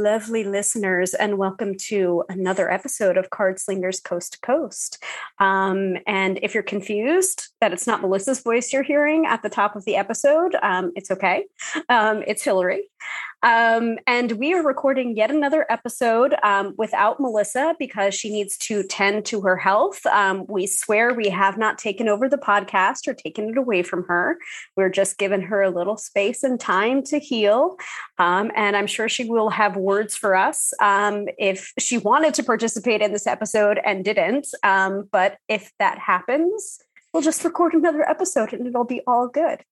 Lovely listeners, and welcome to another episode of Card Slingers Coast to Coast. Um, and if you're confused that it's not Melissa's voice you're hearing at the top of the episode, um, it's okay. Um, it's Hillary. Um, and we are recording yet another episode um, without Melissa because she needs to tend to her health. Um, we swear we have not taken over the podcast or taken it away from her. We're just giving her a little space and time to heal. Um, and I'm sure she will have words for us um, if she wanted to participate in this episode and didn't. Um, but if that happens, we'll just record another episode and it'll be all good.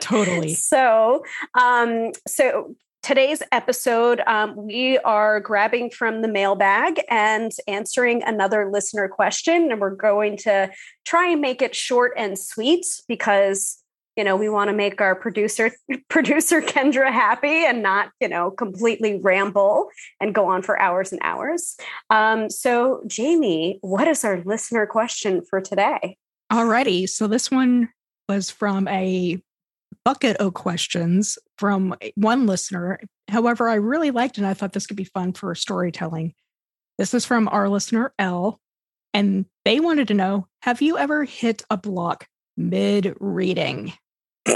Totally. so, um, so today's episode, um, we are grabbing from the mailbag and answering another listener question, and we're going to try and make it short and sweet because you know we want to make our producer producer kendra happy and not you know completely ramble and go on for hours and hours um, so jaymi what is our listener question for today Alrighty. So this one was from a bucket of questions from one listener. However, I really liked it and I thought this could be fun for storytelling. This is from our listener, L. And they wanted to know Have you ever hit a block mid reading?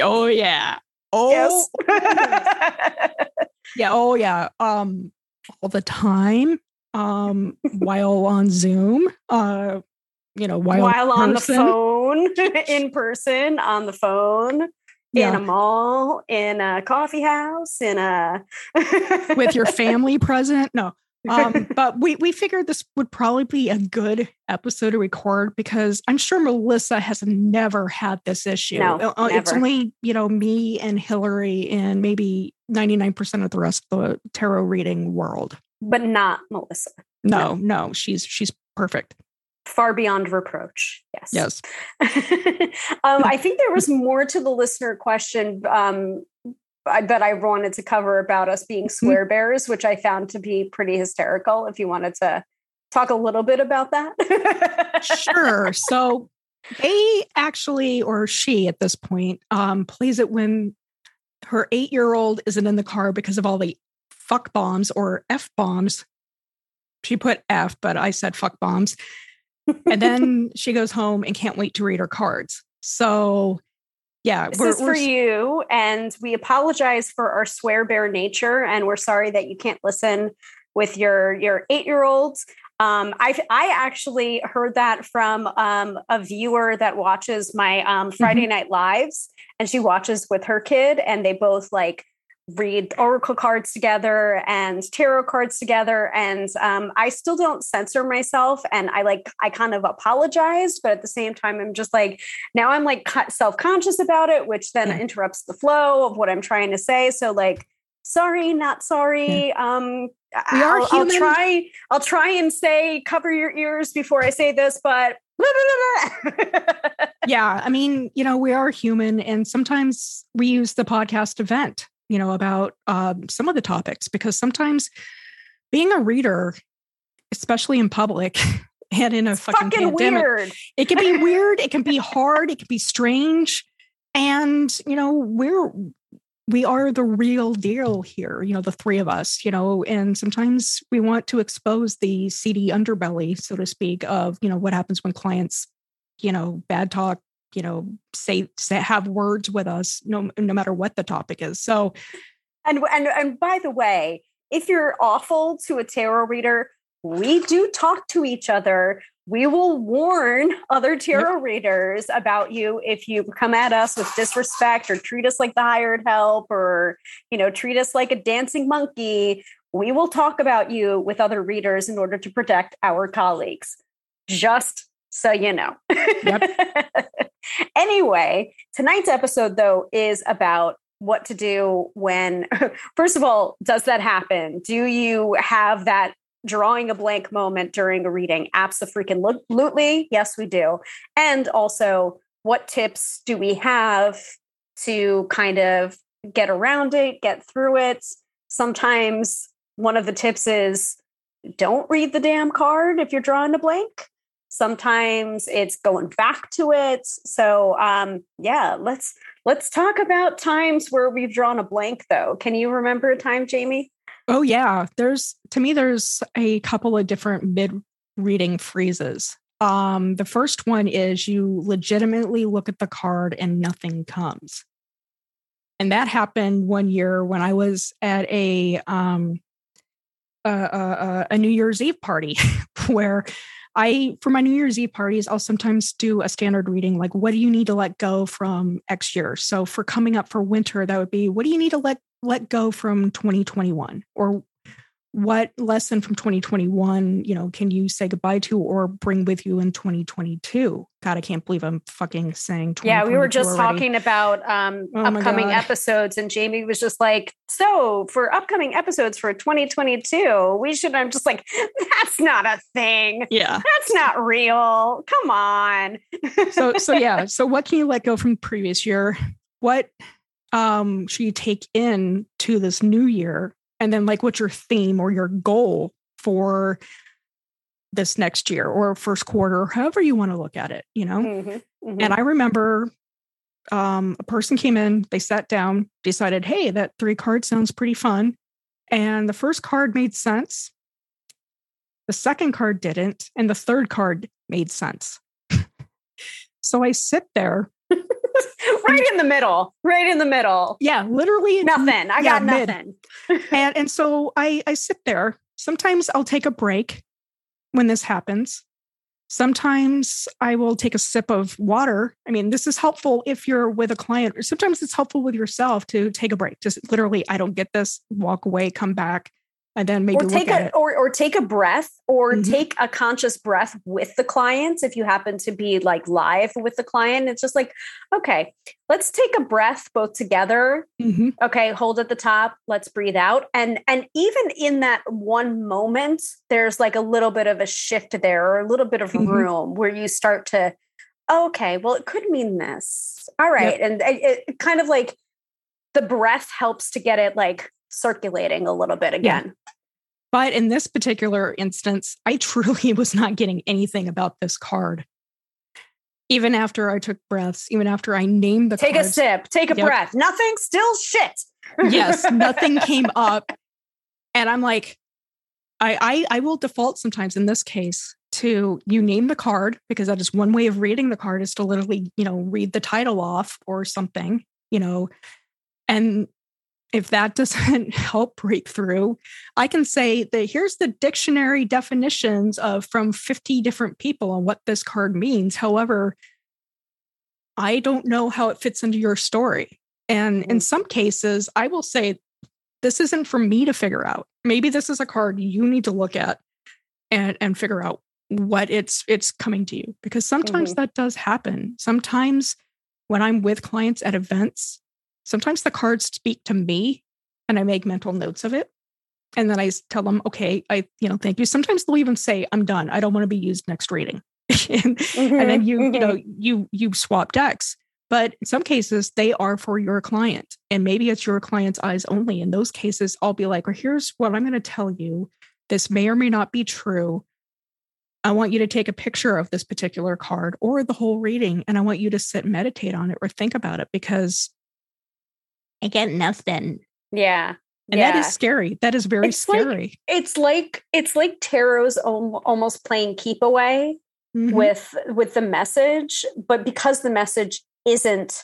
oh, yeah. Oh, yeah. Oh, yeah. Um, all the time. Um, while on Zoom. Uh, you know, while, while on the person. in person on the phone in a mall in a coffee house in a with your family present. No. Um, but we we figured this would probably be a good episode to record because I'm sure Melissa has never had this issue. No, Uh, It's only, you know, me and Hillary and maybe 99% of the rest of the tarot reading world. but not melissa No, no, she's she's perfect. Far beyond reproach yes Yes. um, i think there was more to the listener question um, that I wanted to cover about us being Mm-hmm. swear bears, which I found to be pretty hysterical. If you wanted to talk a little bit about that, sure. So they actually, or she at this point, um, plays it when her eight year old isn't in the car because of all the fuck bombs or F bombs. She put F, but I said fuck bombs. And then she goes home and can't wait to read her cards. So, yeah, This is for you, and we apologize for our swear bear nature, and we're sorry that you can't listen with your your eight year olds. Um, I I actually heard that from um, a viewer that watches my um, Friday Night Lives, and she watches with her kid, and they both like read oracle cards together and tarot cards together. And um, i still don't censor myself and i like i kind of apologize but at the same time i'm just like now i'm like self-conscious about it which then Yeah. interrupts the flow of what i'm trying to say. So like sorry not sorry. Um We are I'll, I'll try i'll try and say cover your ears before i say this but yeah, I mean, you know, we are human, and sometimes we use the podcast to vent, you know, about um, some of the topics because sometimes being a reader, especially in public and in a it's fucking, fucking pandemic, weird. it can be weird, it can be hard, it can be strange, and you know, we're we are the real deal here, you know, the three of us, you know, and sometimes we want to expose the seedy underbelly, so to speak, of, you know, what happens when clients, you know, bad talk, you know, say, say have words with us, no, no matter what the topic is. So And and and by the way, if you're awful to a tarot reader, we do talk to each other. We will warn other tarot readers about you if you come at us with disrespect or treat us like the hired help or you know treat us like a dancing monkey. We will talk about you with other readers in order to protect our colleagues. Just so you know. anyway, tonight's episode though is about what to do when, first of all, does that happen? Do you have that drawing a blank moment during a reading? Absolutely. Yes, we do. And also, what tips do we have to kind of get around it, get through it? Sometimes one of the tips is don't read the damn card if you're drawing a blank. Sometimes it's going back to it. So um, yeah, let's let's talk about times where we've drawn a blank though. Can you remember a time, Jaymi? Oh yeah. There's to me there's a couple of different mid reading freezes. Um, the first one is you legitimately look at the card and nothing comes. And that happened one year when I was at a um, a, a, a New Year's Eve party where I, for my New Year's Eve parties, I'll sometimes do a standard reading like, what do you need to let go from X year? So for coming up for winter, that would be, what do you need to let let go from 2021? Or what lesson from 2021 you know can you say goodbye to or bring with you in 2022 god i can't believe i'm fucking saying yeah we were just already. talking about um oh upcoming episodes and jamie was just like so for upcoming episodes for 2022 we should i'm just like that's not a thing. Yeah. That's not real. Come on. So so yeah so what can you let go from previous year? What um should you take in to this new year and then like what's your theme or your goal for this next year or first quarter or however you want to look at it you know? Mm-hmm, mm-hmm. and i remember um, a person came in they sat down decided hey that three card sounds pretty fun. And the first card made sense. The second card didn't and the third card made sense. So i sit there right in the middle, right in the middle. Yeah, literally nothing. I yeah, got nothing. and and so I I sit there. Sometimes I'll take a break when this happens. Sometimes I will take a sip of water. I mean, this is helpful if you're with a client, or sometimes it's helpful with yourself to take a break. Just literally, I don't get this, walk away, come back, and then maybe or take a or, or take a breath or mm-hmm. take a conscious breath with the client if you happen to be like live with the client it's just like okay let's take a breath both together mm-hmm. okay hold at the top let's breathe out and and even in that one moment there's like a little bit of a shift there or a little bit of mm-hmm. room where you start to okay well it could mean this all right yep. and it, it kind of like the breath helps to get it like circulating a little bit again. Yeah. But in this particular instance, I truly was not getting anything about this card. Even after I took breaths, even after I named the card. Take cards, a sip, take a yep. breath. Nothing, still shit. yes, nothing came up. And I'm like, I, I I will default sometimes in this case to you name the card because that is one way of reading the card is to literally, you know, read the title off or something, you know, and if that doesn't help break through, I can say that here's the dictionary definitions of from 50 different people on what this card means. However, I don't know how it fits into your story. And in mm. some cases, I will say this isn't for me to figure out. Maybe this is a card you need to look at and and figure out what it's it's coming to you because sometimes mm-hmm. that does happen. Sometimes when I'm with clients at events, sometimes the cards speak to me and I make mental notes of it. And then I tell them, okay, I, you know, thank you. Sometimes they'll even say, I'm done. I don't want to be used next reading. and, mm-hmm, and, then you, mm-hmm. you know, mm-hmm. you, you swap decks. But in some cases, they are for your client. And maybe it's your client's eyes only. In those cases, I'll be like, well, here's what I'm going to tell you. This may or may not be true. I want you to take a picture of this particular card or the whole reading, and I want you to sit and meditate on it or think about it because I get nothing. Yeah. And yeah. that is scary. That is very it's scary. Like, it's like it's like tarot's almost playing keep away mm-hmm. with with the message, but because the message isn't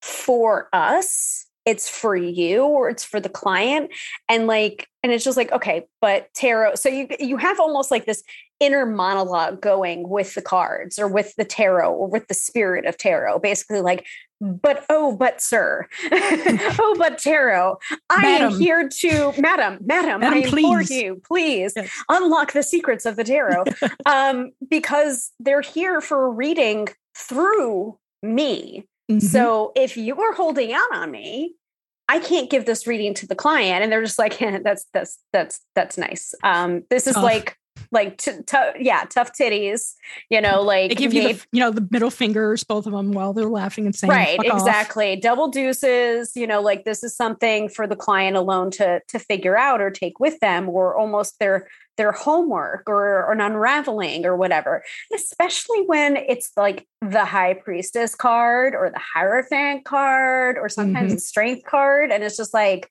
for us, it's for you or it's for the client and like and it's just like okay but tarot so you you have almost like this inner monologue going with the cards or with the tarot or with the spirit of tarot basically like but oh but sir oh but tarot i madam. am here to madam madam, madam i implore please. you please yes. unlock the secrets of the tarot um because they're here for reading through me Mm-hmm. So if you are holding out on me I can't give this reading to the client, and they're just like, "That's that's that's that's nice." Um, this is Tough. like like t- t- yeah, tough titties. You know, like They give you maybe- the, you know, the middle fingers, both of them, while they're laughing and saying, right "Fuck off." exactly double deuces you know like this is something for the client alone to to figure out or take with them or almost their their homework or, or an unraveling or whatever especially when it's like the high priestess card or the hierophant card or sometimes Mhm. the strength card and it's just like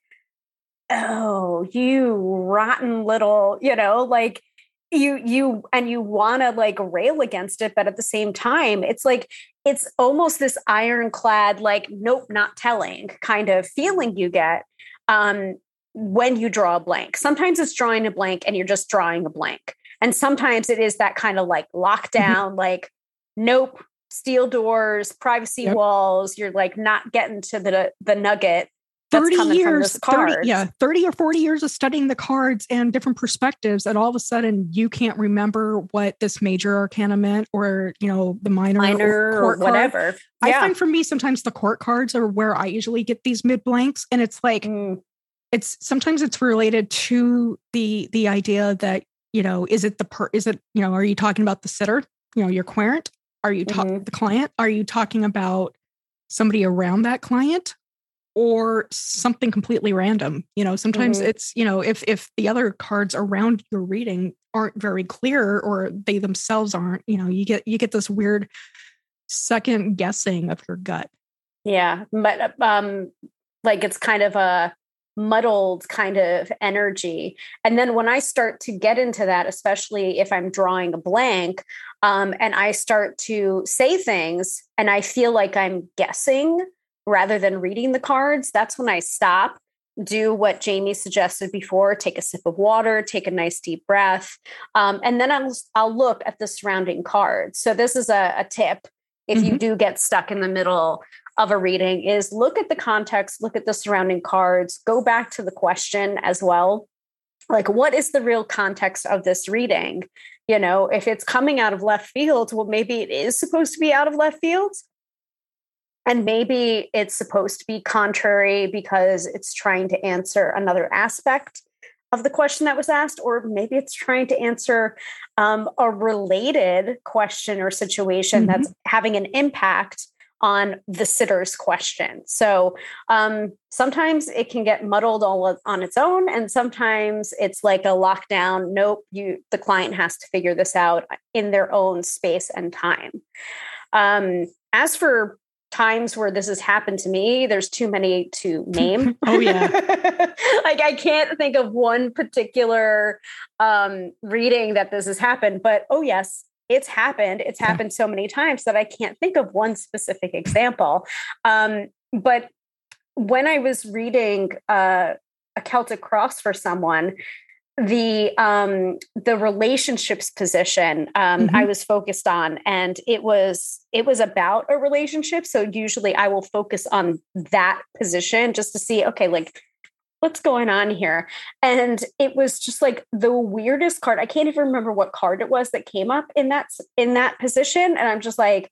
oh you rotten little you know like you you and you want to like rail against it but at the same time it's like it's almost this ironclad like nope not telling kind of feeling you get um when you draw a blank. Sometimes it's drawing a blank and you're just drawing a blank. And sometimes it is that kind of like lockdown like nope steel doors privacy Yep. walls you're like not getting to the the nugget 30 years this 30, yeah 30 or 40 years of studying the cards and different perspectives and all of a sudden you can't remember what this major arcana meant or you know the minor, minor or court card. whatever. I yeah. find for me sometimes the court cards are where i usually get these mid blanks and it's like Mm, it's sometimes it's related to the the idea that you know is it the per is it you know are you talking about the sitter you know your querent? Are you talking Mhm. the client? Are you talking about somebody around that client or something completely random you know sometimes Mhm. it's you know if if the other cards around your reading aren't very clear or they themselves aren't you know you get you get this weird second guessing of your gut Yeah, but um, like it's kind of a muddled kind of energy. And then when I start to get into that, especially if I'm drawing a blank, um, and I start to say things, and I feel like I'm guessing rather than reading the cards, that's when I stop. Do what Jaymi suggested before: take a sip of water, take a nice deep breath, um, and then I'll I'll look at the surrounding cards. So this is a, a tip if you do get stuck in the middle of a reading is look at the context look at the surrounding cards go back to the question as well like what is the real context of this reading you know if it's coming out of left field well maybe it is supposed to be out of left field and maybe it's supposed to be contrary because it's trying to answer another aspect of the question that was asked, or maybe it's trying to answer um, a related question or situation Mhm. that's having an impact on the sitter's question. So um, sometimes it can get muddled all on its own, and sometimes it's like a lockdown. Nope, you the client has to figure this out in their own space and time. Um, as for times where this has happened to me, there's too many to name. Oh, yeah. like I can't think of one particular um, reading that this has happened, but oh yes, it's happened. It's happened so many times that I can't think of one specific example. Um, but when I was reading uh, a Celtic cross for someone, the um the relationships position um i was focused on and it was it was about a relationship. So usually i will focus on that position just to see okay like what's going on here? And it was just like the weirdest card. I can't even remember what card it was that came up in that in that position. And i'm just like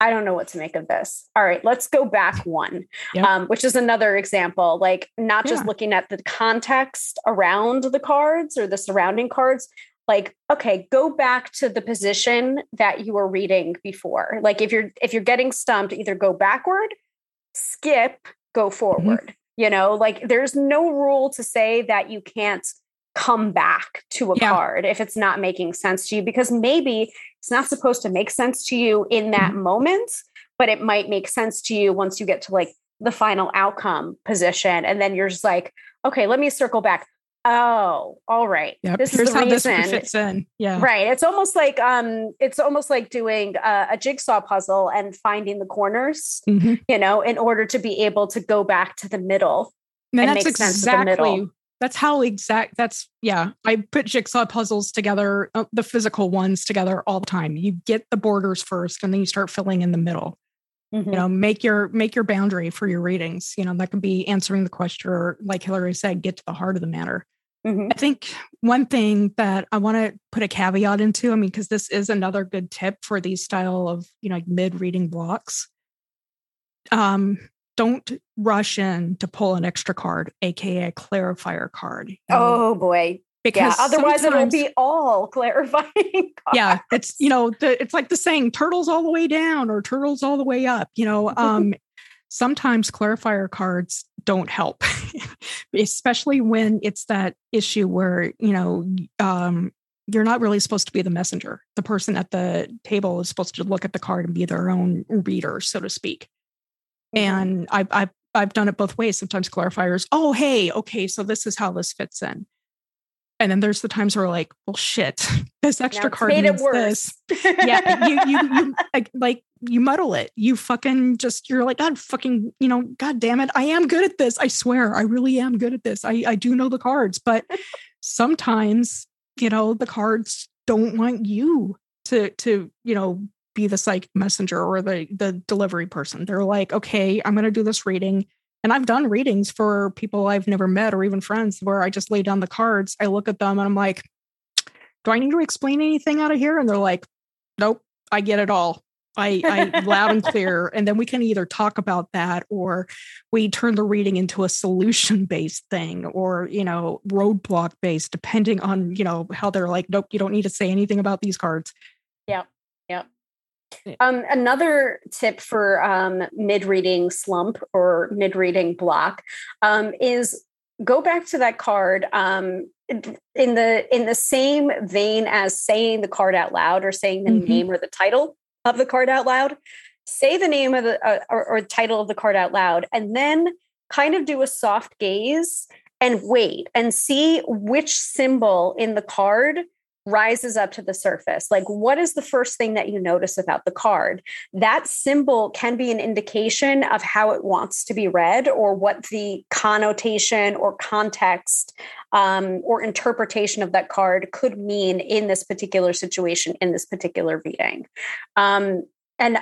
i don't know what to make of this all right let's go back one Yep. um, which is another example like not just Yeah. looking at the context around the cards or the surrounding cards like okay go back to the position that you were reading before like if you're if you're getting stumped either go backward skip go forward you know like there's no rule to say that you can't come back to a Yeah. card if it's not making sense to you because maybe it's not supposed to make sense to you in that moment but it might make sense to you once you get to like the final outcome position and then you're just like okay let me circle back oh all right Yep. this Here's is the reason fits in. Yeah. right it's almost like um it's almost like doing a, a jigsaw puzzle and finding the corners Mhm. you know in order to be able to go back to the middle And and that's makes sense with the middle. exactly that's how exact that's yeah. I put jigsaw puzzles together, uh, the physical ones together all the time. You get the borders first and then you start filling in the middle. Mhm. You know, make your make your boundary for your readings. You know, that could be answering the question or like Hillary said, get to the heart of the matter. Mhm. I think one thing that I want to put a caveat into, I mean, because this is another good tip for these style of, you know, like mid reading blocks. Um, don't rush in to pull an extra card, aka clarifier card. Oh boy. because yeah. Otherwise, it'll be all clarifying. yeah it's you know the, it's like the saying turtles all the way down or turtles all the way up you know um sometimes clarifier cards don't help especially when it's that issue where you know um you're not really supposed to be the messenger the person at the table is supposed to look at the card and be their own reader so to speak Mm-hmm. and I've, I've I've done it both ways. Sometimes clarifiers, oh hey, okay, so this is how this fits in. And then there's the times where like, well, shit, this extra card made it means worse. this. Yeah, you you you like, like you muddle it. You fucking just you're like, God fucking, you know, God damn it, I am good at this. I swear, I really am good at this. I I do know the cards, but sometimes you know the cards don't want you to to you know be the psychic messenger or the the delivery person. They're like, okay, I'm going to do this reading. And I've done readings for people I've never met or even friends where I just lay down the cards. I look at them and I'm like, do I need to explain anything out of here? And they're like, nope, I get it all. I, I loud and clear. And then we can either talk about that or we turn the reading into a solution based thing or, you know, roadblock based, depending on, you know, how they're like, nope, you don't need to say anything about these cards. Um, another tip for um, mid reading slump or mid reading block um, is go back to that card um, in the in the same vein as saying the card out loud or saying the Mhm. name or the title of the card out loud. Say the name of the uh, or, or title of the card out loud, and then kind of do a soft gaze and wait and see which symbol in the card rises up to the surface. Like, what is the first thing that you notice about the card? That symbol can be an indication of how it wants to be read or what the connotation or context um, or interpretation of that card could mean in this particular situation, in this particular reading. Um, and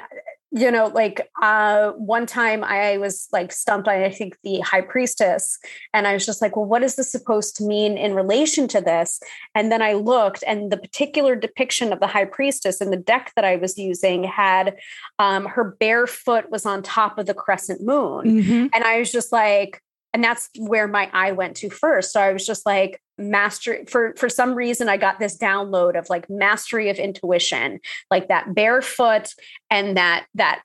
you know like uh one time i was like stumped on i think the high priestess and i was just like well what is this supposed to mean in relation to this and then i looked and the particular depiction of the high priestess in the deck that i was using had um her bare foot was on top of the crescent moon Mhm. and I was just like, and that's where my eye went to first. So I was just like, master for for some reason I got this download of like mastery of intuition, like that barefoot and that that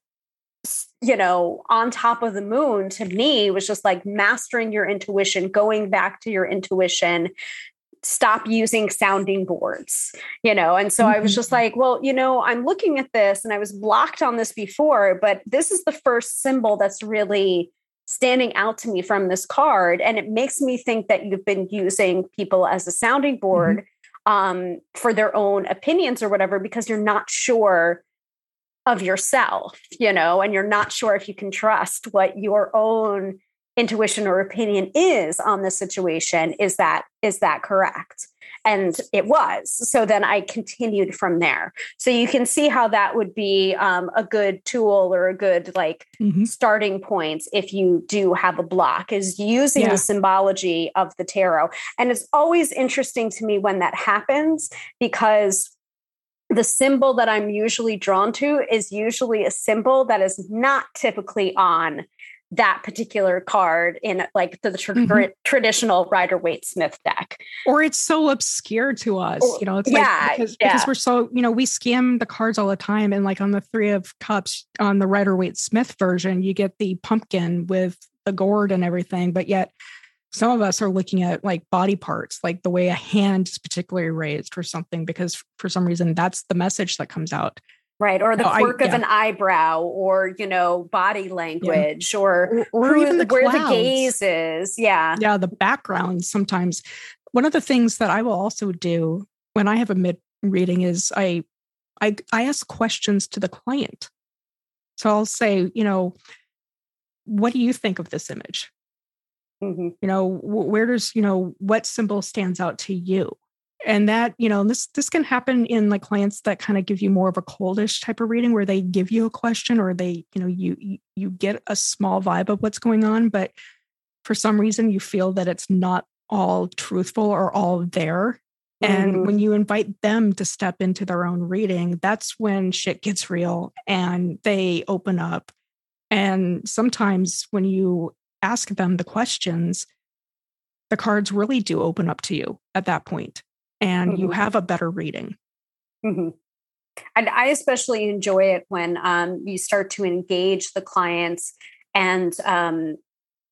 you know on top of the moon to me was just like mastering your intuition, going back to your intuition stop using sounding boards you know and so i was just mm-hmm. like well you know i'm looking at this and i was blocked on this before but this is the first symbol that's really standing out to me from this card and it makes me think that you've been using people as a sounding board um, for their own opinions or whatever because you're not sure of yourself you know and you're not sure if you can trust what your own intuition or opinion is on the situation. Is that is that correct and it was so then i continued from there so you can see how that would be um, a good tool or a good like Mhm. starting point if you do have a block is using Yeah. the symbology of the tarot and it's always interesting to me when that happens because the symbol that i'm usually drawn to is usually a symbol that is not typically on that particular card in like the tra- Mhm. traditional rider waite smith deck or it's so obscure to us you know it's yeah, like because, yeah. because we're so you know we skim the cards all the time and like on the three of cups on the rider waite smith version you get the pumpkin with the gourd and everything but yet some of us are looking at like body parts like the way a hand is particularly raised or something because for some reason that's the message that comes out right or the I- quirk of yeah. an eyebrow or you know body language or or, or who- even the where clouds. the gaze is yeah yeah the background sometimes one of the things that i will also do when i have a mid reading is i i i ask questions to the client so i'll say you know what do you think of this image Mhm. you know where does you know what symbol stands out to you and that you know this this can happen in like clients that kind of give you more of a coldish type of reading where they give you a question or they you know you you, get a small vibe of what's going on but for some reason you feel that it's not all truthful or all there. And Mhm. when you invite them to step into their own reading that's when shit gets real and they open up. And sometimes when you ask them the questions, the cards really do open up to you at that point and mm-hmm. you have a better reading. Mm-hmm. And I especially enjoy it when um, you start to engage the clients and um,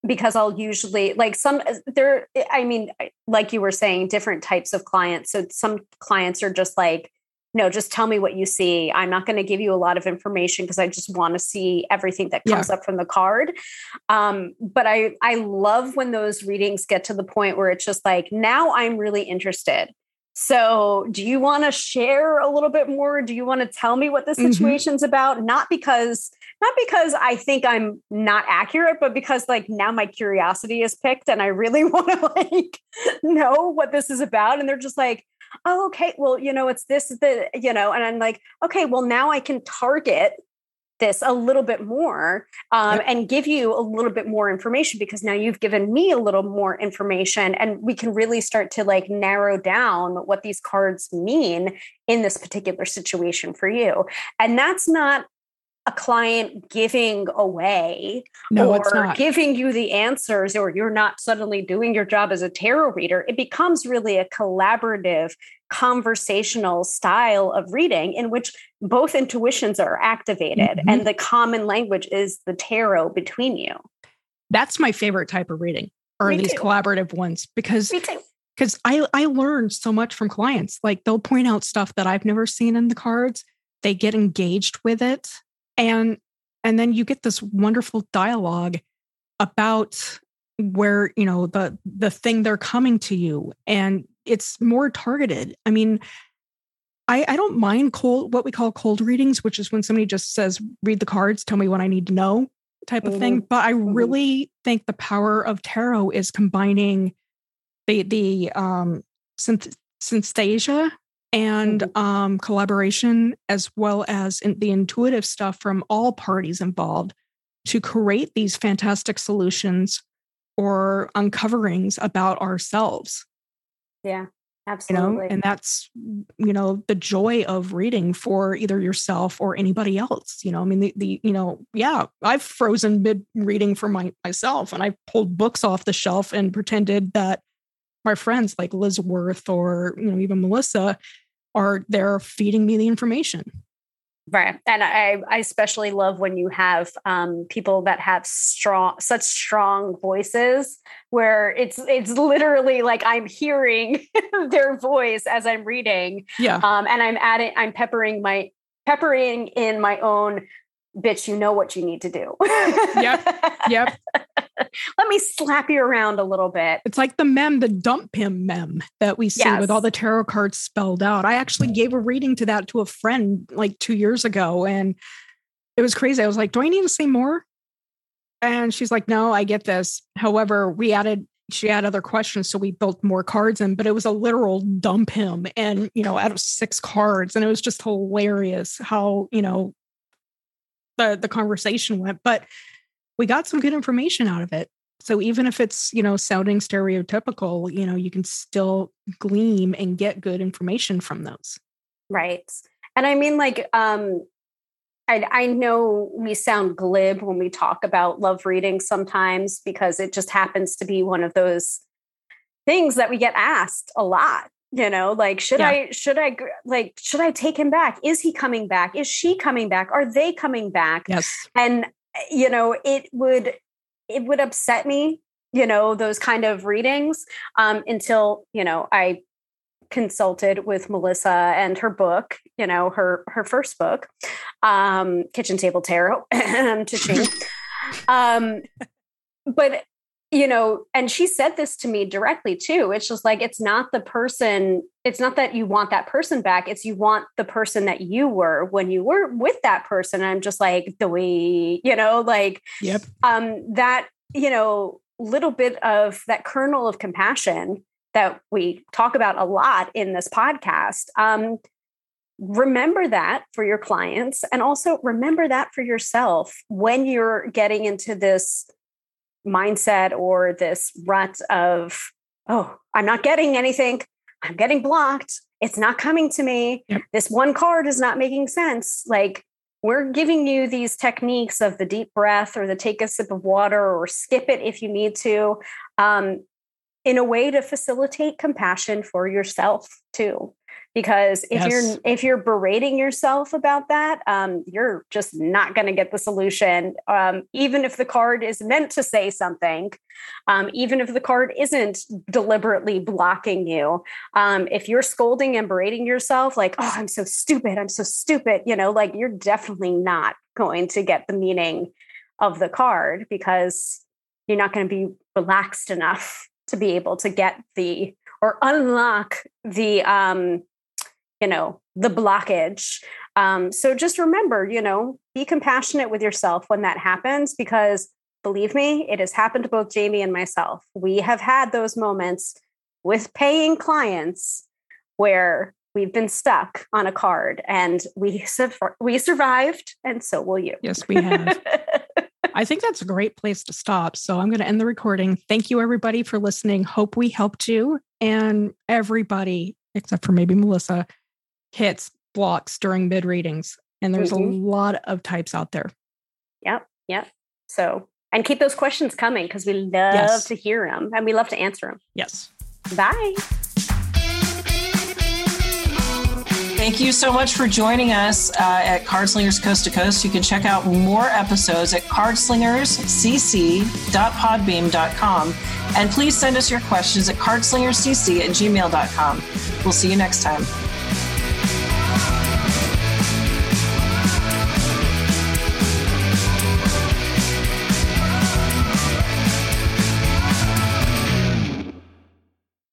because I'll usually like some there I mean like you were saying different types of clients so some clients are just like no just tell me what you see I'm not going to give you a lot of information because I just want to see everything that comes yeah. up from the card um, but I I love when those readings get to the point where it's just like now I'm really interested so, do you want to share a little bit more? Do you want to tell me what the mm-hmm. situation's mm-hmm. about? Not because not because I think I'm not accurate, but because like now my curiosity is picked and I really want to like know what this is about and they're just like, "Oh, okay. Well, you know, it's this the, you know." And I'm like, "Okay, well now I can target this a little bit more um, yep. and give you a little bit more information because now you've given me a little more information and we can really start to like narrow down what these cards mean in this particular situation for you. And that's not a client giving away no, or giving you the answers or you're not suddenly doing your job as a tarot reader. It becomes really a collaborative conversational style of reading in which both intuitions are activated mm-hmm. and the common language is the tarot between you. That's my favorite type of reading are Me these too. collaborative ones because because I, I learned so much from clients. Like they'll point out stuff that I've never seen in the cards. They get engaged with it. And and then you get this wonderful dialogue about where, you know, the the thing they're coming to you. And it's more targeted. I mean, I, I don't mind cold what we call cold readings, which is when somebody just says, read the cards, tell me what I need to know type of mm-hmm. thing. But I mm-hmm. really think the power of tarot is combining the the um synth- synesthesia and mm-hmm. um, collaboration as well as in the intuitive stuff from all parties involved to create these fantastic solutions or uncoverings about ourselves yeah, absolutely. You know, and that's you know the joy of reading for either yourself or anybody else. You know, I mean the the you know yeah, I've frozen mid reading for my myself, and I pulled books off the shelf and pretended that my friends like Liz Worth or you know even Melissa are there feeding me the information. Right. And I, I especially love when you have um, people that have strong, such strong voices where it's, it's literally like I'm hearing their voice as I'm reading. Yeah. Um, and I'm adding, I'm peppering my, peppering in my own bitch, you know what you need to do. yep. Yep. Let me slap you around a little bit. It's like the mem, the dump him mem that we see yes. with all the tarot cards spelled out. I actually gave a reading to that to a friend like two years ago, and it was crazy. I was like, Do I need to say more? And she's like, No, I get this. However, we added she had other questions so we built more cards in but it was a literal dump him and you know out of six cards and it was just hilarious how you know the the conversation went but we got some good information out of it. So even if it's you know sounding stereotypical you know you can still glean and get good information from those. Right. And i mean like um I, I know we sound glib when we talk about love reading sometimes because it just happens to be one of those things that we get asked a lot you know like should yeah. i should i like should i take him back? Is he coming back? Is she coming back? Are they coming back? Yes. And you know it would it would upset me you know those kind of readings um until you know i consulted with melissa and her book you know her her first book um kitchen table tarot um but you know, and she said this to me directly too. It's just like, it's not the person, it's not that you want that person back. It's you want the person that you were when you were with that person. And I'm just like, the way, you know, like, yep. um, that, you know, little bit of that kernel of compassion that we talk about a lot in this podcast. Um, remember that for your clients and also remember that for yourself when you're getting into this mindset or this rut of, oh, I'm not getting anything. I'm getting blocked. It's not coming to me. Yep. This one card is not making sense. Like, we're giving you these techniques of the deep breath or the take a sip of water or skip it if you need to um, in a way to facilitate compassion for yourself too because if yes. you're if you're berating yourself about that um, you're just not going to get the solution um, even if the card is meant to say something um, even if the card isn't deliberately blocking you um, if you're scolding and berating yourself like oh i'm so stupid i'm so stupid you know like you're definitely not going to get the meaning of the card because you're not going to be relaxed enough to be able to get the or unlock the um you know the blockage um so just remember you know be compassionate with yourself when that happens because believe me it has happened to both jaymi and myself we have had those moments with paying clients where we've been stuck on a card and we we survived and so will you yes we have I think that's a great place to stop. So I'm going to end the recording. Thank you, everybody, for listening. Hope we helped you. And everybody, except for maybe Melissa, hits blocks during mid readings. And there's mm-hmm. a lot of types out there. Yep. Yep. So, and keep those questions coming because we love yes. to hear them and we love to answer them. Yes. Bye. Thank you so much for joining us uh, at Cardslingers Coast to Coast. You can check out more episodes at cardslingerscc.podbean.com. And please send us your questions at cardslingerscc at gmail.com. We'll see you next time. Bye.